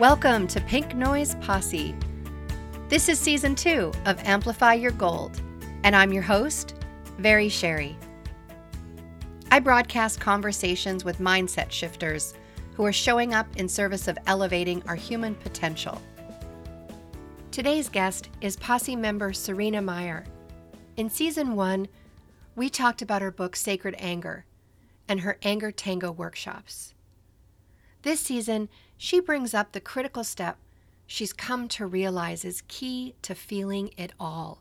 Welcome to Pink Noise Posse. This is season two of Amplify Your Gold, and I'm your host, Very Sherry. I broadcast conversations with mindset shifters who are showing up in service of elevating our human potential. Today's guest is Posse member Serena Meyer. In season one, we talked about her book Sacred Anger and her Anger Tango workshops. This season, she brings up the critical step she's come to realize is key to feeling it all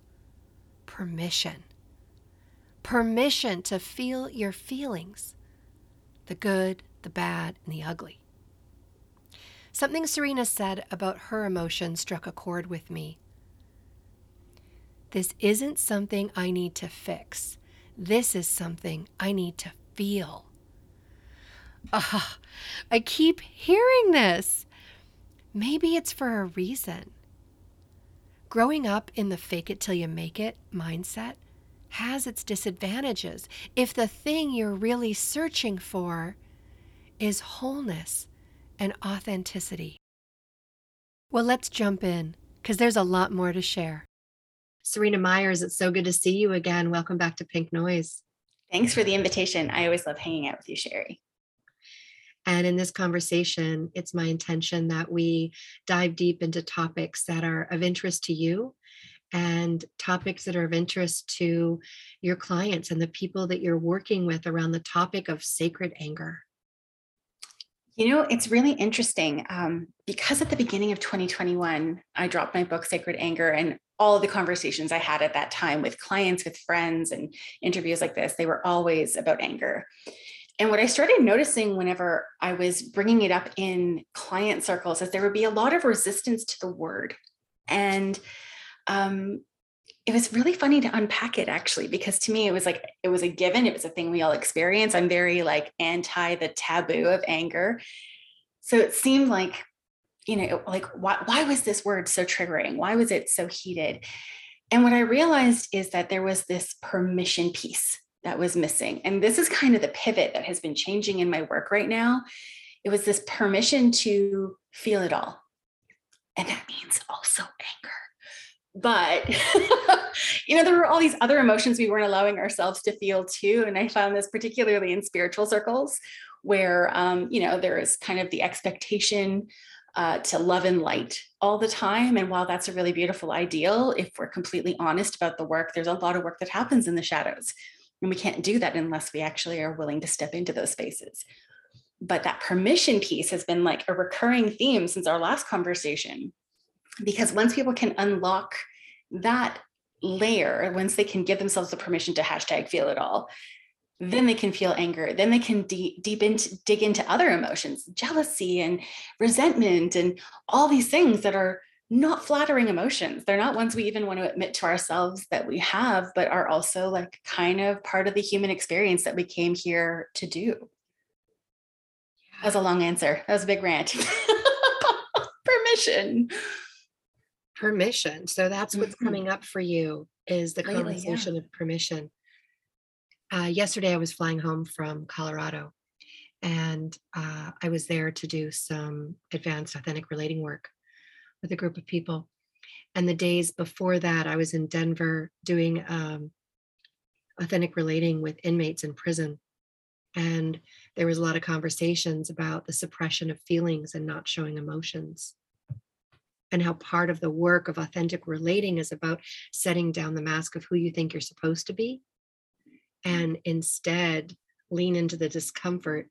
permission. Permission to feel your feelings the good, the bad, and the ugly. Something Serena said about her emotions struck a chord with me. This isn't something I need to fix. This is something I need to feel. Ah, I keep hearing this. Maybe it's for a reason. Growing up in the fake it till you make it mindset has its disadvantages if the thing you're really searching for is wholeness and authenticity. Well, let's jump in because there's a lot more to share. Serena Myers, it's so good to see you again. Welcome back to Pink Noise. Thanks for the invitation. I always love hanging out with you, Sherry. And in this conversation, it's my intention that we dive deep into topics that are of interest to you and topics that are of interest to your clients and the people that you're working with around the topic of sacred anger. You know, it's really interesting um, because at the beginning of 2021, I dropped my book, Sacred Anger, and all of the conversations I had at that time with clients, with friends, and interviews like this, they were always about anger. And what I started noticing whenever I was bringing it up in client circles is there would be a lot of resistance to the word. And um, it was really funny to unpack it actually, because to me, it was like, it was a given, it was a thing we all experience. I'm very like anti the taboo of anger. So it seemed like, you know, like, why, why was this word so triggering? Why was it so heated? And what I realized is that there was this permission piece that was missing. And this is kind of the pivot that has been changing in my work right now. It was this permission to feel it all. And that means also anger. But, you know, there were all these other emotions we weren't allowing ourselves to feel too. And I found this particularly in spiritual circles where, um, you know, there is kind of the expectation uh, to love and light all the time. And while that's a really beautiful ideal, if we're completely honest about the work, there's a lot of work that happens in the shadows and we can't do that unless we actually are willing to step into those spaces. But that permission piece has been like a recurring theme since our last conversation. Because once people can unlock that layer, once they can give themselves the permission to hashtag feel it all, then they can feel anger. Then they can de- deep into dig into other emotions, jealousy and resentment, and all these things that are not flattering emotions. They're not ones we even want to admit to ourselves that we have, but are also like kind of part of the human experience that we came here to do. That was a long answer. That was a big rant. Permission. Permission. So that's what's mm-hmm. coming up for you is the conversation yeah. of permission. Uh, yesterday, I was flying home from Colorado and uh, I was there to do some advanced authentic relating work with a group of people. And the days before that, I was in Denver doing um, authentic relating with inmates in prison. And there was a lot of conversations about the suppression of feelings and not showing emotions. And how part of the work of authentic relating is about setting down the mask of who you think you're supposed to be and instead lean into the discomfort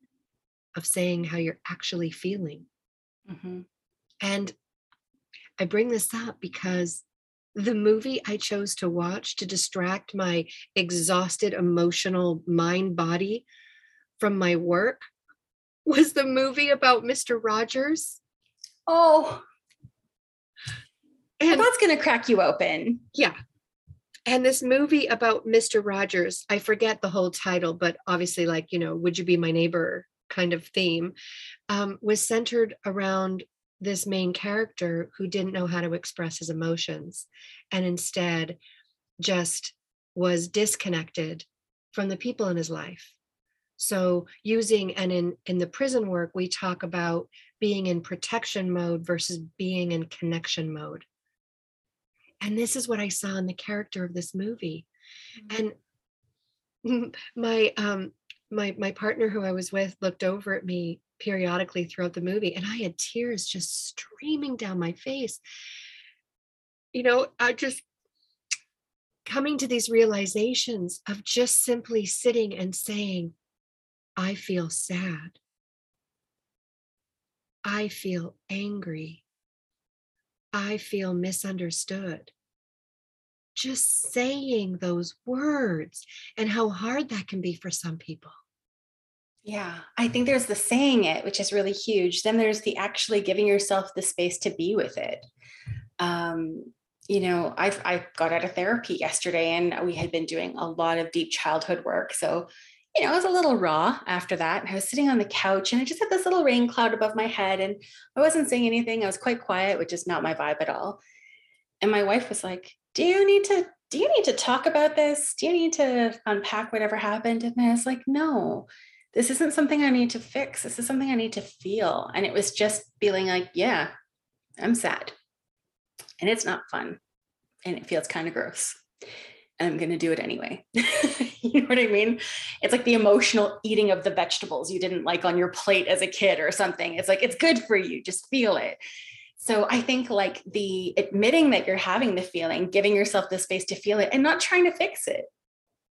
of saying how you're actually feeling. Mm-hmm. And I bring this up because the movie I chose to watch to distract my exhausted emotional mind body from my work was the movie about Mr. Rogers. Oh, and well, that's going to crack you open. Yeah. And this movie about Mr. Rogers, I forget the whole title, but obviously, like, you know, would you be my neighbor kind of theme, um, was centered around this main character who didn't know how to express his emotions and instead just was disconnected from the people in his life so using and in in the prison work we talk about being in protection mode versus being in connection mode. And this is what I saw in the character of this movie. Mm-hmm. And my um my my partner who I was with looked over at me periodically throughout the movie and I had tears just streaming down my face. You know, I just coming to these realizations of just simply sitting and saying, I feel sad. I feel angry. I feel misunderstood. Just saying those words and how hard that can be for some people. Yeah, I think there's the saying it, which is really huge. Then there's the actually giving yourself the space to be with it. Um, you know, I I got out of therapy yesterday, and we had been doing a lot of deep childhood work. So, you know, I was a little raw after that. And I was sitting on the couch, and I just had this little rain cloud above my head, and I wasn't saying anything. I was quite quiet, which is not my vibe at all. And my wife was like, "Do you need to do you need to talk about this? Do you need to unpack whatever happened?" And I was like, "No." This isn't something I need to fix. This is something I need to feel. And it was just feeling like, yeah, I'm sad and it's not fun and it feels kind of gross. And I'm going to do it anyway. you know what I mean? It's like the emotional eating of the vegetables you didn't like on your plate as a kid or something. It's like, it's good for you. Just feel it. So I think like the admitting that you're having the feeling, giving yourself the space to feel it and not trying to fix it,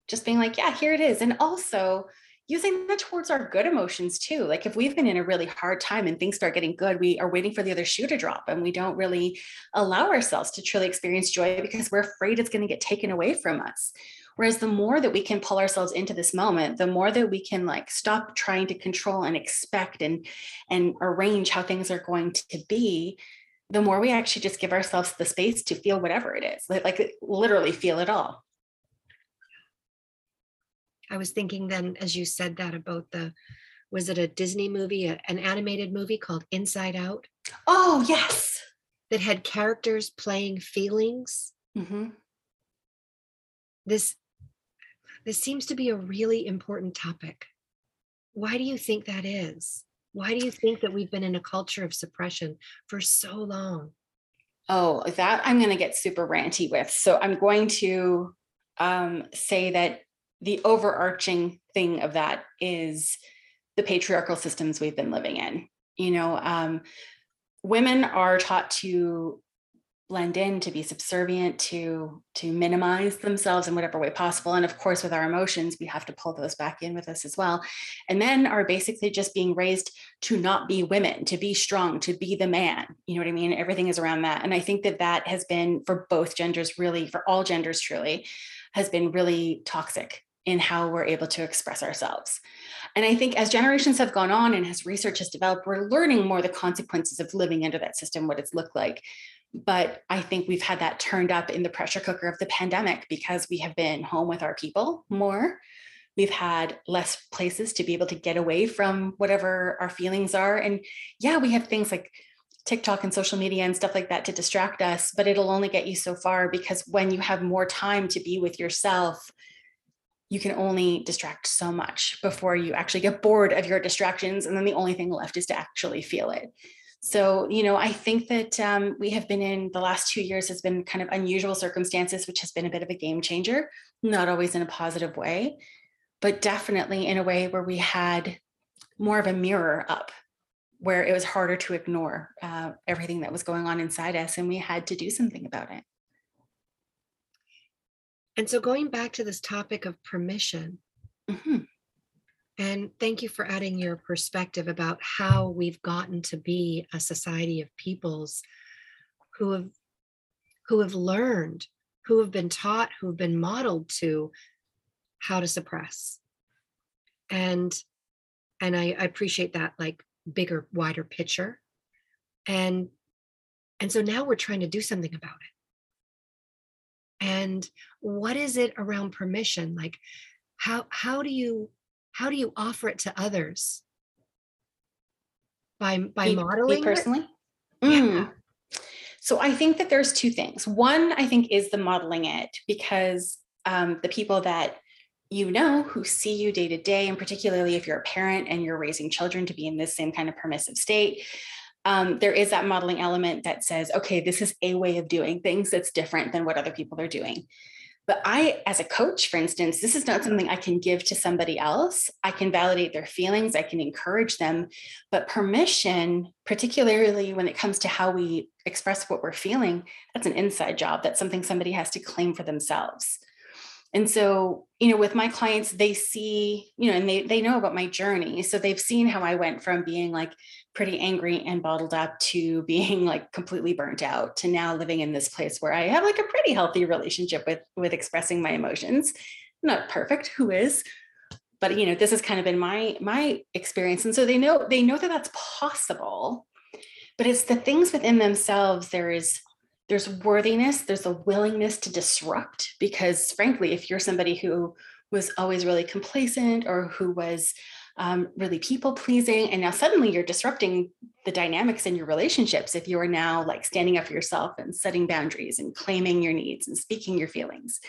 just being like, yeah, here it is. And also using that towards our good emotions too. Like if we've been in a really hard time and things start getting good, we are waiting for the other shoe to drop and we don't really allow ourselves to truly experience joy because we're afraid it's going to get taken away from us. Whereas the more that we can pull ourselves into this moment, the more that we can like stop trying to control and expect and and arrange how things are going to be, the more we actually just give ourselves the space to feel whatever it is. Like, like literally feel it all. I was thinking then, as you said that about the, was it a Disney movie, a, an animated movie called Inside Out? Oh, yes. That had characters playing feelings. Mm-hmm. This, this seems to be a really important topic. Why do you think that is? Why do you think that we've been in a culture of suppression for so long? Oh, that I'm going to get super ranty with. So I'm going to um, say that the overarching thing of that is the patriarchal systems we've been living in. You know, um, women are taught to blend in, to be subservient, to to minimize themselves in whatever way possible. And of course, with our emotions, we have to pull those back in with us as well. And men are basically just being raised to not be women, to be strong, to be the man. You know what I mean? Everything is around that. And I think that that has been for both genders, really, for all genders, truly, has been really toxic in how we're able to express ourselves. And I think as generations have gone on and as research has developed, we're learning more the consequences of living under that system, what it's looked like. But I think we've had that turned up in the pressure cooker of the pandemic because we have been home with our people more. We've had less places to be able to get away from whatever our feelings are. And yeah, we have things like TikTok and social media and stuff like that to distract us, but it'll only get you so far because when you have more time to be with yourself, you can only distract so much before you actually get bored of your distractions. And then the only thing left is to actually feel it. So, you know, I think that um, we have been in the last two years has been kind of unusual circumstances, which has been a bit of a game changer, not always in a positive way, but definitely in a way where we had more of a mirror up, where it was harder to ignore uh, everything that was going on inside us, and we had to do something about it. And so going back to this topic of permission, mm-hmm. and thank you for adding your perspective about how we've gotten to be a society of peoples who have who have learned, who have been taught, who have been modeled to how to suppress. And and I, I appreciate that like bigger, wider picture. And and so now we're trying to do something about it and what is it around permission? Like how how do you how do you offer it to others? By by me, modeling me personally? Mm. yeah. so i think that there's two things. One i think is the modeling it because um, the people that you know who see you day to day, and particularly if you're a parent and you're raising children to be in this same kind of permissive state, um, there is that modeling element that says, okay, this is a way of doing things that's different than what other people are doing. But I, as a coach, for instance, this is not something I can give to somebody else. I can validate their feelings, I can encourage them. But permission, particularly when it comes to how we express what we're feeling, that's an inside job. That's something somebody has to claim for themselves. And so, you know, with my clients, they see, you know, and they they know about my journey. So they've seen how I went from being like pretty angry and bottled up to being like completely burnt out to now living in this place where I have like a pretty healthy relationship with with expressing my emotions. Not perfect, who is? But you know, this has kind of been my my experience and so they know they know that that's possible. But it's the things within themselves there is there's worthiness, there's a willingness to disrupt because frankly, if you're somebody who was always really complacent or who was um, really people pleasing. And now suddenly you're disrupting the dynamics in your relationships if you are now like standing up for yourself and setting boundaries and claiming your needs and speaking your feelings.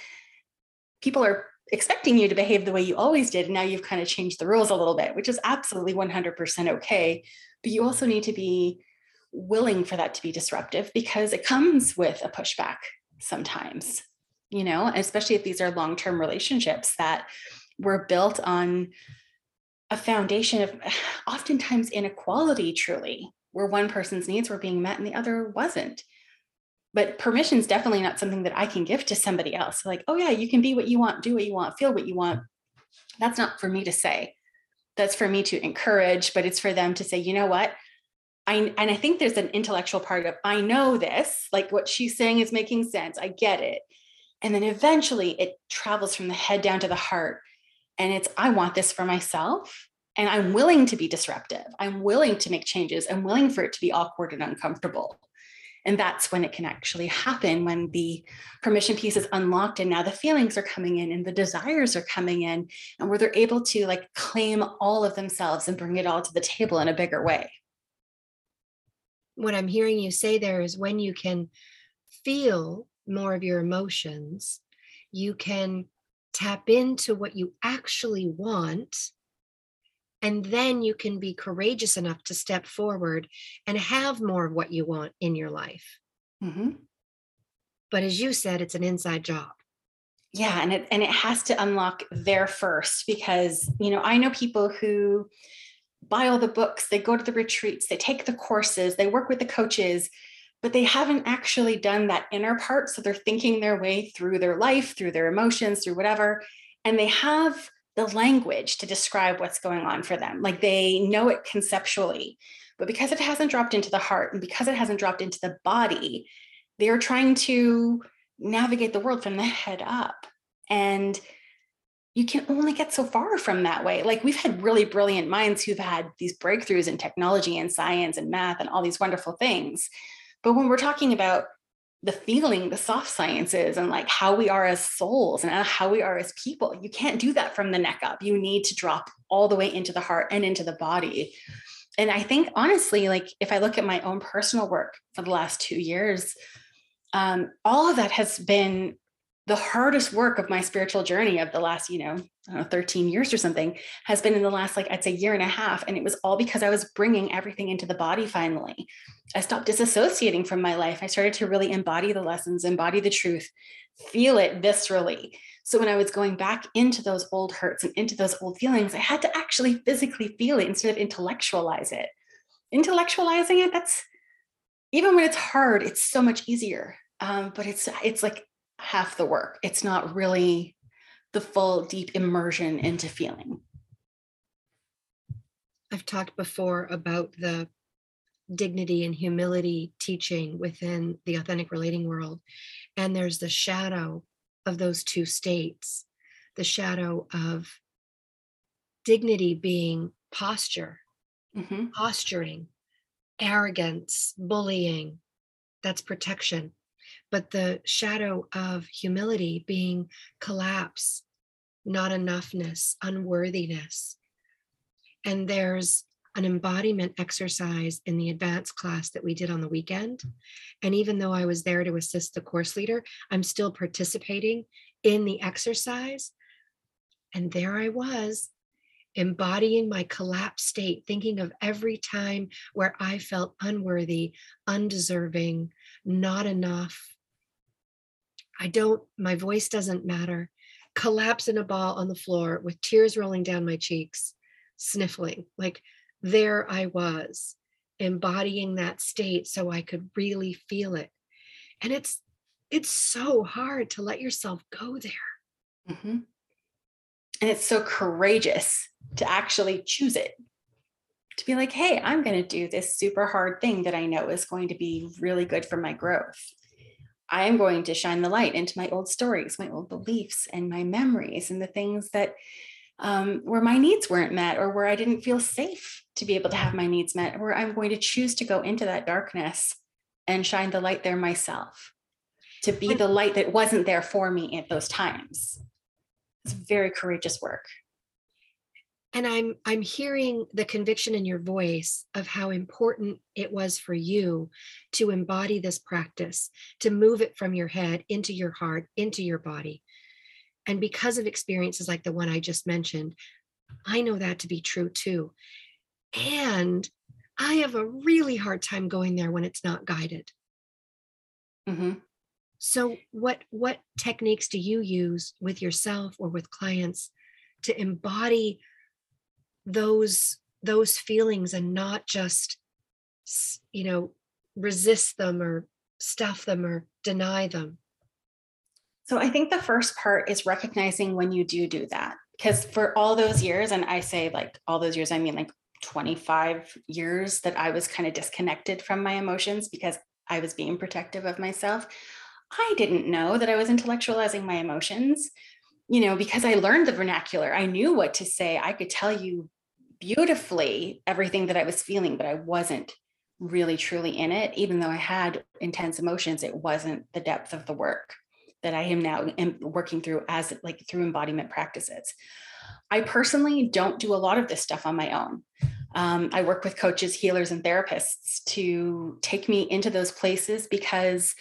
People are expecting you to behave the way you always did. And now you've kind of changed the rules a little bit, which is absolutely 100% okay. But you also need to be willing for that to be disruptive because it comes with a pushback sometimes, you know, especially if these are long term relationships that were built on a foundation of oftentimes inequality, truly, where one person's needs were being met and the other wasn't. But permission is definitely not something that I can give to somebody else. Like, oh, yeah, you can be what you want, do what you want, feel what you want. That's not for me to say. That's for me to encourage, but it's for them to say, you know what? I, and I think there's an intellectual part of, I know this, like what she's saying is making sense. I get it. And then eventually it travels from the head down to the heart and it's, I want this for myself. And I'm willing to be disruptive. I'm willing to make changes. I'm willing for it to be awkward and uncomfortable. And that's when it can actually happen when the permission piece is unlocked and now the feelings are coming in and the desires are coming in and where they're able to like claim all of themselves and bring it all to the table in a bigger way. What I'm hearing you say there is when you can feel more of your emotions, you can tap into what you actually want and then you can be courageous enough to step forward and have more of what you want in your life mm-hmm. but as you said it's an inside job yeah and it and it has to unlock there first because you know i know people who buy all the books they go to the retreats they take the courses they work with the coaches but they haven't actually done that inner part. So they're thinking their way through their life, through their emotions, through whatever. And they have the language to describe what's going on for them. Like they know it conceptually. But because it hasn't dropped into the heart and because it hasn't dropped into the body, they're trying to navigate the world from the head up. And you can only get so far from that way. Like we've had really brilliant minds who've had these breakthroughs in technology and science and math and all these wonderful things. But when we're talking about the feeling, the soft sciences, and like how we are as souls and how we are as people, you can't do that from the neck up. You need to drop all the way into the heart and into the body. And I think, honestly, like if I look at my own personal work for the last two years, um, all of that has been the hardest work of my spiritual journey of the last, you know, know, 13 years or something has been in the last, like, I'd say year and a half. And it was all because I was bringing everything into the body finally. I stopped disassociating from my life. I started to really embody the lessons, embody the truth, feel it viscerally. So when I was going back into those old hurts and into those old feelings, I had to actually physically feel it instead of intellectualize it. Intellectualizing it, that's even when it's hard, it's so much easier. Um, but it's it's like half the work. It's not really the full deep immersion into feeling. I've talked before about the dignity and humility teaching within the authentic relating world. And there's the shadow of those two states the shadow of dignity being posture, mm-hmm. posturing, arrogance, bullying. That's protection but the shadow of humility being collapse, not enoughness, unworthiness. And there's an embodiment exercise in the advanced class that we did on the weekend. Mm. And even though I was there to assist the course leader, I'm still participating in the exercise. And there I was, embodying my collapsed state, thinking of every time where I felt unworthy, undeserving, not enough. I don't, my voice doesn't matter. Collapse in a ball on the floor with tears rolling down my cheeks, sniffling. Like there I was, embodying that state so I could really feel it. And it's it's so hard to let yourself go there. Mm-hmm. And it's so courageous to actually choose it. To be like, hey, I'm going to do this super hard thing that I know is going to be really good for my growth. I am going to shine the light into my old stories, my old beliefs, and my memories, and the things that um, where my needs weren't met or where I didn't feel safe to be able to have my needs met, where I'm going to choose to go into that darkness and shine the light there myself, to be the light that wasn't there for me at those times. It's very courageous work and i'm i'm hearing the conviction in your voice of how important it was for you to embody this practice to move it from your head into your heart into your body. And because of experiences like the one i just mentioned i know that to be true too. And i have a really hard time going there when it's not guided. Mm-hmm. so what what techniques do you use with yourself or with clients to embody those those feelings and not just you know resist them or stuff them or deny them. So i think the first part is recognizing when you do do that because for all those years and i say like all those years i mean like 25 years that i was kind of disconnected from my emotions because i was being protective of myself i didn't know that i was intellectualizing my emotions you know because i learned the vernacular. I knew what to say. I could tell you beautifully everything that I was feeling, but I wasn't really truly in it. Even though I had intense emotions, it wasn't the depth of the work that I am now working through as like through embodiment practices. I personally don't do a lot of this stuff on my own. Um, I work with coaches, healers, and therapists to take me into those places because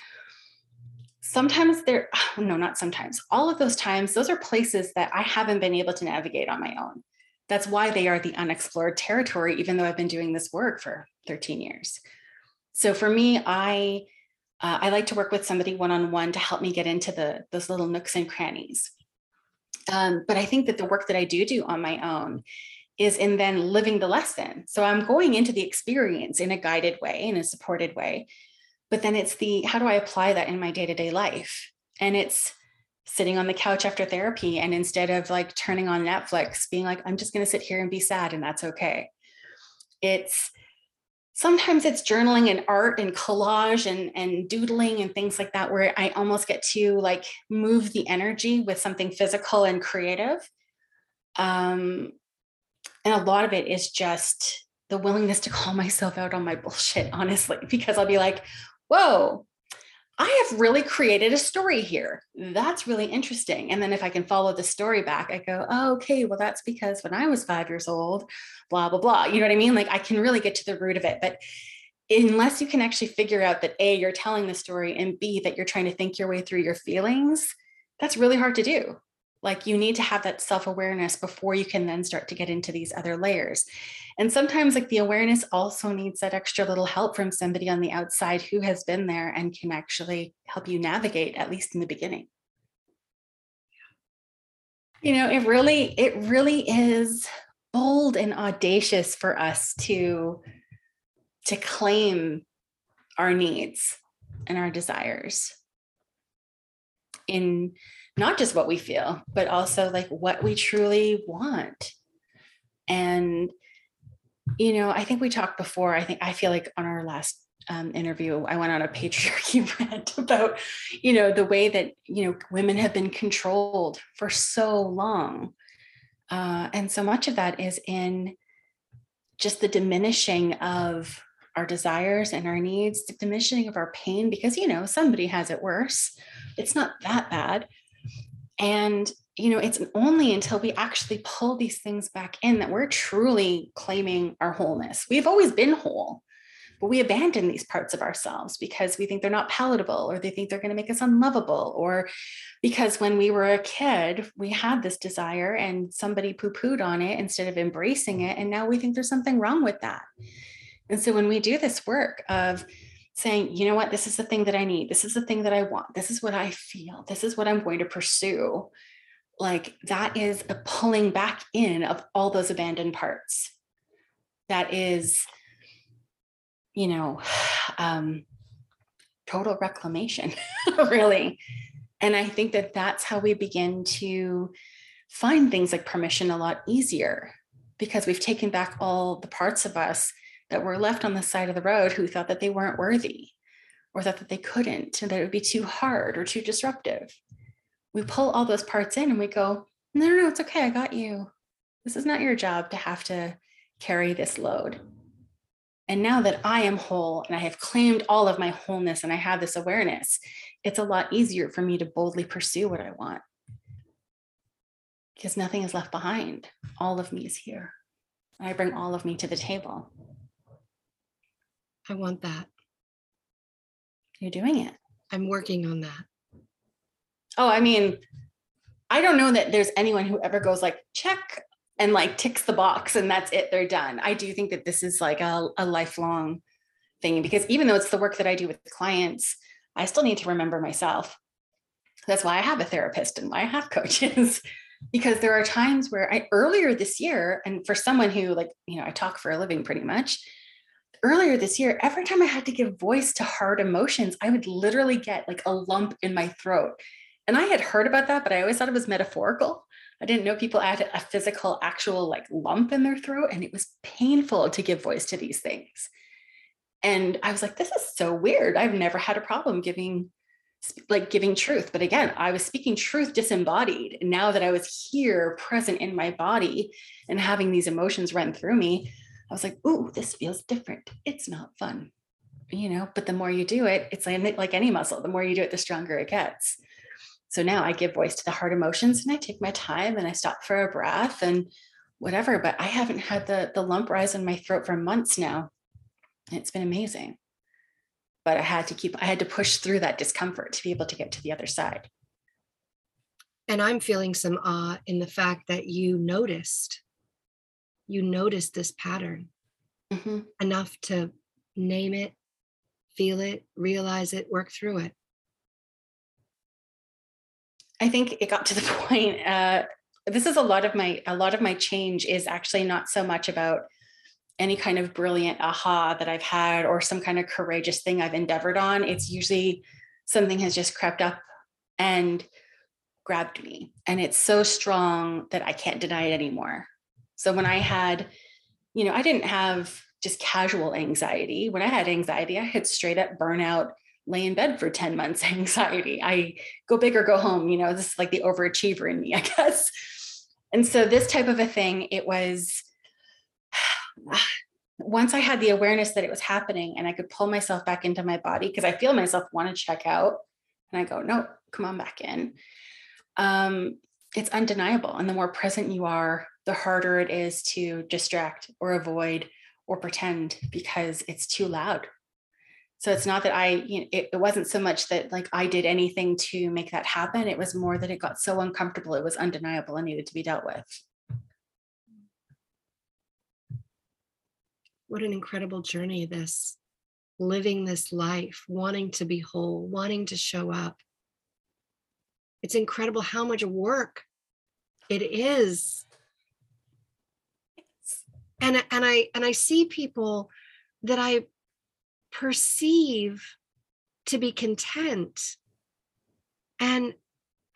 sometimes they're, no, not sometimes, all of those times, those are places that I haven't been able to navigate on my own that's why they are the unexplored territory, even though I've been doing this work for 13 years. So for me, I uh, I like to work with somebody one on one to help me get into the those little nooks and crannies. Um, but I think that the work that I do do on my own is in then living the lesson. So I'm going into the experience in a guided way, in a supported way. But then it's the how do I apply that in my day to day life? And it's sitting on the couch after therapy and instead of like turning on Netflix, being like, I'm just going to sit here and be sad and that's okay. It's sometimes it's journaling and art and collage and, and doodling and things like that, where I almost get to like move the energy with something physical and creative. Um, and a lot of it is just the willingness to call myself out on my bullshit, honestly, because I'll be like, whoa, I have really created a story here. That's really interesting. And then if I can follow the story back, I go, oh, okay, well, that's because when I was five years old, blah, blah, blah. You know what I mean? Like I can really get to the root of it. But unless you can actually figure out that A, you're telling the story, and B, that you're trying to think your way through your feelings, that's really hard to do. Like you need to have that self awareness before you can then start to get into these other layers. And sometimes, like the awareness also needs that extra little help from somebody on the outside who has been there and can actually help you navigate, at least in the beginning. You know, it really, it really is bold and audacious for us to to claim our needs and our desires in not just what we feel, but also like what we truly want. And, you know, I think we talked before. I think I feel like on our last um, interview, I went on a patriarchy rant about, you know, the way that, you know, women have been controlled for so long. Uh, and so much of that is in just the diminishing of our desires and our needs, the diminishing of our pain, because, you know, somebody has it worse. It's not that bad. And, you know, it's only until we actually pull these things back in that we're truly claiming our wholeness. We've always been whole, but we abandon these parts of ourselves because we think they're not palatable or they think they're going to make us unlovable or because when we were a kid we had this desire and somebody poo-pooed on it instead of embracing it and now we think there's something wrong with that and so when we do this work of saying you know what? This is the thing that i need. This is the thing that i want. This is what i feel. This is what i'm going to pursue. Like that is a pulling back in of all those abandoned parts. That is you know um total reclamation really. And i think that that's how we begin to find things like permission a lot easier because we've taken back all the parts of us that were left on the side of the road who thought that they weren't worthy or thought that they couldn't and that it would be too hard or too disruptive we pull all those parts in and we go, no, no, no, it's okay. I got you. This is not your job to have to carry this load. And now that I am whole and I have claimed all of my wholeness and I have this awareness, it's a lot easier for me to boldly pursue what I want because nothing is left behind. All of me is here. I bring all of me to the table. I want that. You're doing it. I'm working on that. Oh, I mean, I don't know that there's anyone who ever goes like, check and like ticks the box and that's it, they're done. I do think that this is like a, a lifelong thing because even though it's the work that I do with clients, I still need to remember myself. That's why I have a therapist and why I have coaches. because there are times where I earlier this year, and for someone who like, you know, I talk for a living pretty much, earlier this year, every time I had to give voice to hard emotions, I would literally get like a lump in my throat. And I had heard about that, but I always thought it was metaphorical. I didn't know people had a physical, actual like lump in their throat, and it was painful to give voice to these things. And I was like, this is so weird. I've never had a problem giving like giving truth. But again, I was speaking truth disembodied. And now that I was here present in my body and having these emotions run through me, I was like, ooh, this feels different. It's not fun. You know, but the more you do it, it's like, any muscle, the more you do it, the stronger it gets. So now I give voice to the hard emotions and I take my time and I stop for a breath and whatever. But I haven't had the, the lump rise in my throat for months now. It's been amazing. But I had to keep, I had to push through that discomfort to be able to get to the other side. And I'm feeling some awe in the fact that you noticed, you notice this pattern mm-hmm. enough to name it, feel it, realize it, work through it. I think it got to the point. Uh, this is a lot of my a lot of my change is actually not so much about any kind of brilliant aha that I've had or some kind of courageous thing I've endeavored on. It's usually something has just crept up and grabbed me, and it's so strong that I can't deny it anymore. So when I had, you know, I didn't have just casual anxiety. When I had anxiety, I had straight up burnout lay in bed for 10 months anxiety. I go big or go home, you know, this is like the overachiever in me, I guess. And so this type of a thing, it was once I had the awareness that it was happening and I could pull myself back into my body because I feel myself want to check out and I go, no, come on back in. Um, it's undeniable. And the more present you are, the harder it is to distract or avoid or pretend because it's too loud. So it's not that i you know, it, it wasn't so much that like i did anything to make that happen. It was more that it got so uncomfortable it was undeniable and needed to be dealt with. What an incredible journey this living this life wanting to be whole wanting to show up. It's incredible how much work it is and and i and i see people that i perceive to be content. And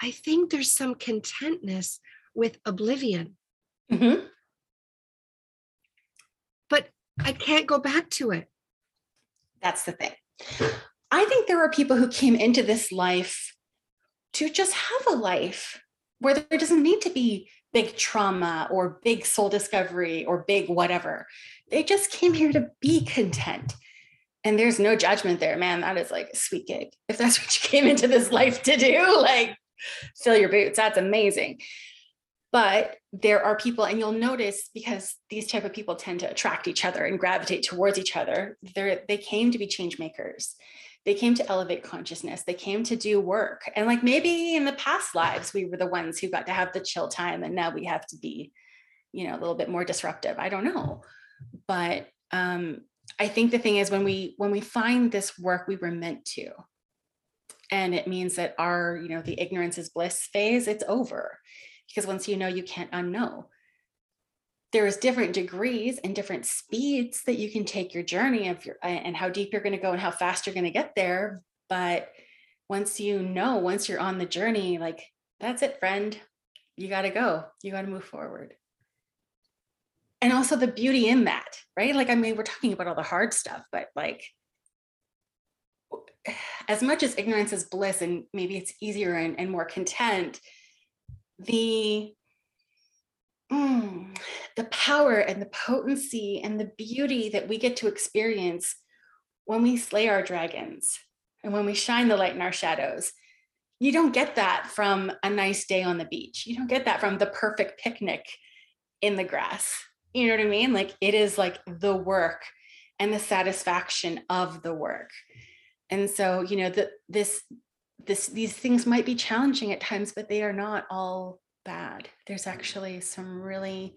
I think there's some contentness with oblivion. Mm-hmm. But I can't go back to it. That's the thing. I think there are people who came into this life to just have a life where there doesn't need to be big trauma or big soul discovery or big whatever. They just came here to be content. And there's no judgment there man. That is like a sweet gig. If that's what you came into this life to do like fill your boots. That's amazing. But there are people and you'll notice because these type of people tend to attract each other and gravitate towards each other They're, they came to be change makers they came to elevate consciousness they came to do work. And like maybe in the past lives we were the ones who got to have the chill time and now we have to be you know a little bit more disruptive. I don't know. But um i think the thing is when we when we find this work we were meant to and it means that our you know the ignorance is bliss phase it's over. Because once you know you can't unknow there's different degrees and different speeds that you can take your journey of your and how deep you're going to go and how fast you're going to get there but once you know once you're on the journey like that's it friend. You got to go. You got to move forward. And also the beauty in that right? Like i mean we're talking about all the hard stuff but like as much as ignorance is bliss and maybe it's easier and, and more content the mm, the power and the potency and the beauty that we get to experience when we slay our dragons and when we shine the light in our shadows. You don't get that from a nice day on the beach. You don't get that from the perfect picnic in the grass. You know what i mean? Like it is like the work and the satisfaction of the work. And so you know that this this these things might be challenging at times but they are not all bad. There's actually some really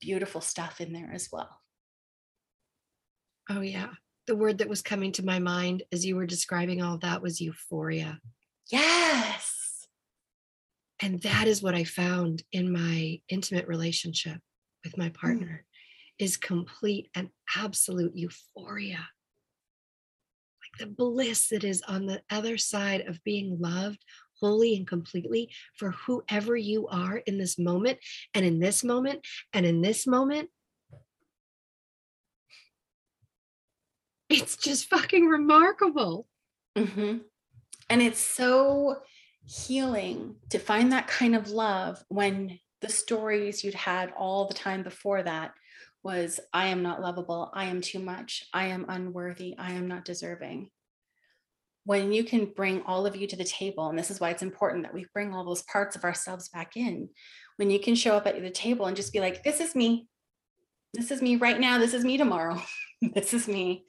beautiful stuff in there as well. Oh yeah. The word that was coming to my mind as you were describing all that was euphoria. Yes. And that is what i found in my intimate relationship with my mm. partner mm. is complete and absolute euphoria. Like the bliss that is on the other side of being loved wholly and completely for whoever you are in this moment and in this moment and in this moment. It's just fucking remarkable. Mm-hmm. And it's so healing to find that kind of love when the stories you'd had all the time before that was I am not lovable. I am too much. I am unworthy. I am not deserving. When you can bring all of you to the table, and this is why it's important that we bring all those parts of ourselves back in, when you can show up at the table and just be like, this is me. This is me right now. This is me tomorrow. this is me.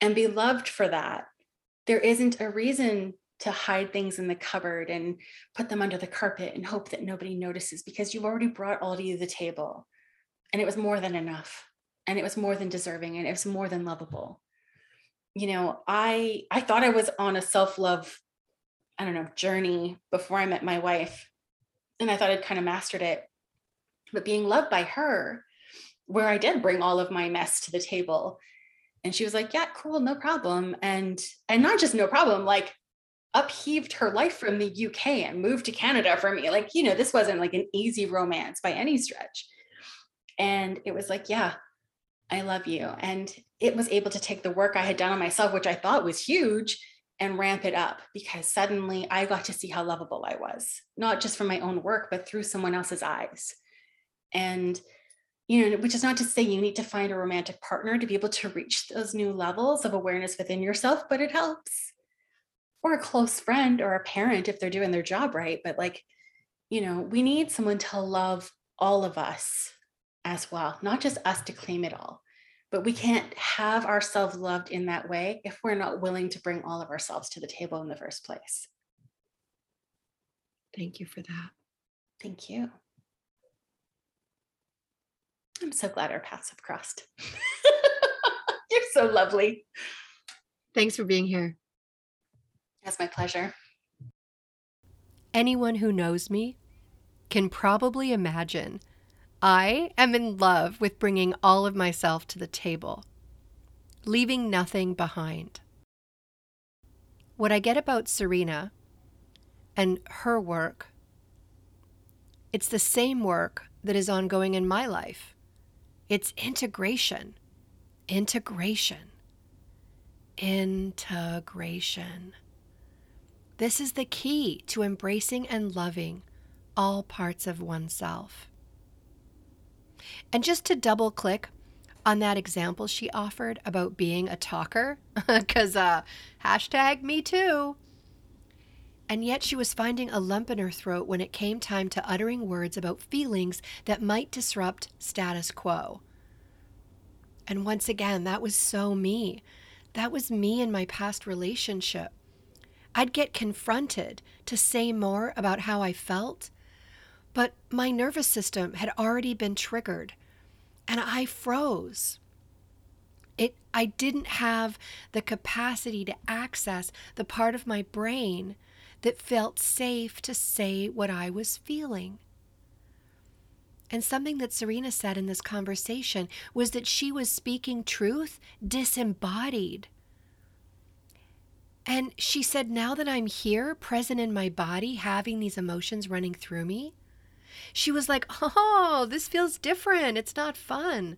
And be loved for that. There isn't a reason to hide things in the cupboard and put them under the carpet and hope that nobody notices because you've already brought all to you the table and it was more than enough and it was more than deserving and it was more than lovable you know i i thought i was on a self-love i don't know journey before i met my wife and i thought i'd kind of mastered it but being loved by her where i did bring all of my mess to the table and she was like yeah cool no problem and and not just no problem like upheaved her life from the uk and moved to canada for me like you know this wasn't like an easy romance by any stretch and it was like, yeah, I love you. And it was able to take the work I had done on myself, which I thought was huge, and ramp it up because suddenly I got to see how lovable I was, not just from my own work, but through someone else's eyes. And, you know, which is not to say you need to find a romantic partner to be able to reach those new levels of awareness within yourself, but it helps. Or a close friend or a parent if they're doing their job right. But, like, you know, we need someone to love all of us as well, not just us to claim it all. But we can't have ourselves loved in that way if we're not willing to bring all of ourselves to the table in the first place. Thank you for that. Thank you. I'm so glad our paths have crossed. You're so lovely. Thanks for being here. That's my pleasure. Anyone who knows me can probably imagine I am in love with bringing all of myself to the table, leaving nothing behind. What I get about Serena and her work, it's the same work that is ongoing in my life. It's integration, integration, integration. This is the key to embracing and loving all parts of oneself. And just to double click on that example she offered about being a talker, because uh, hashtag me too. And yet she was finding a lump in her throat when it came time to uttering words about feelings that might disrupt status quo. And once again, that was so me. That was me in my past relationship. I'd get confronted to say more about how I felt, but my nervous system had already been triggered and I froze. It I didn't have the capacity to access the part of my brain that felt safe to say what I was feeling. And something that Serena said in this conversation was that she was speaking truth disembodied. And she said, Now that I'm here, present in my body, having these emotions running through me, she was like, Oh, this feels different. It's not fun.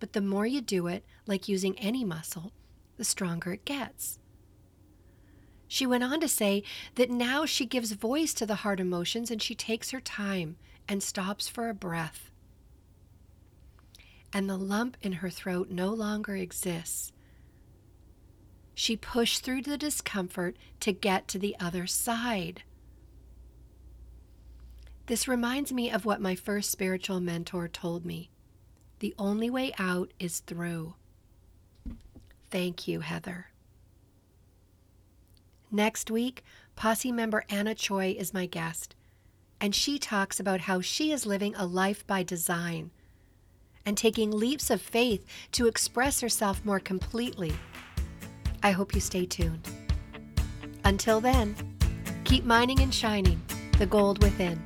But the more you do it, like using any muscle, the stronger it gets. She went on to say that now she gives voice to the hard emotions and she takes her time and stops for a breath. And the lump in her throat no longer exists. She pushed through the discomfort to get to the other side. This reminds me of what my first spiritual mentor told me the only way out is through. Thank you, Heather. Next week, posse member Anna Choi is my guest, and she talks about how she is living a life by design and taking leaps of faith to express herself more completely. I hope you stay tuned. Until then, keep mining and shining the gold within.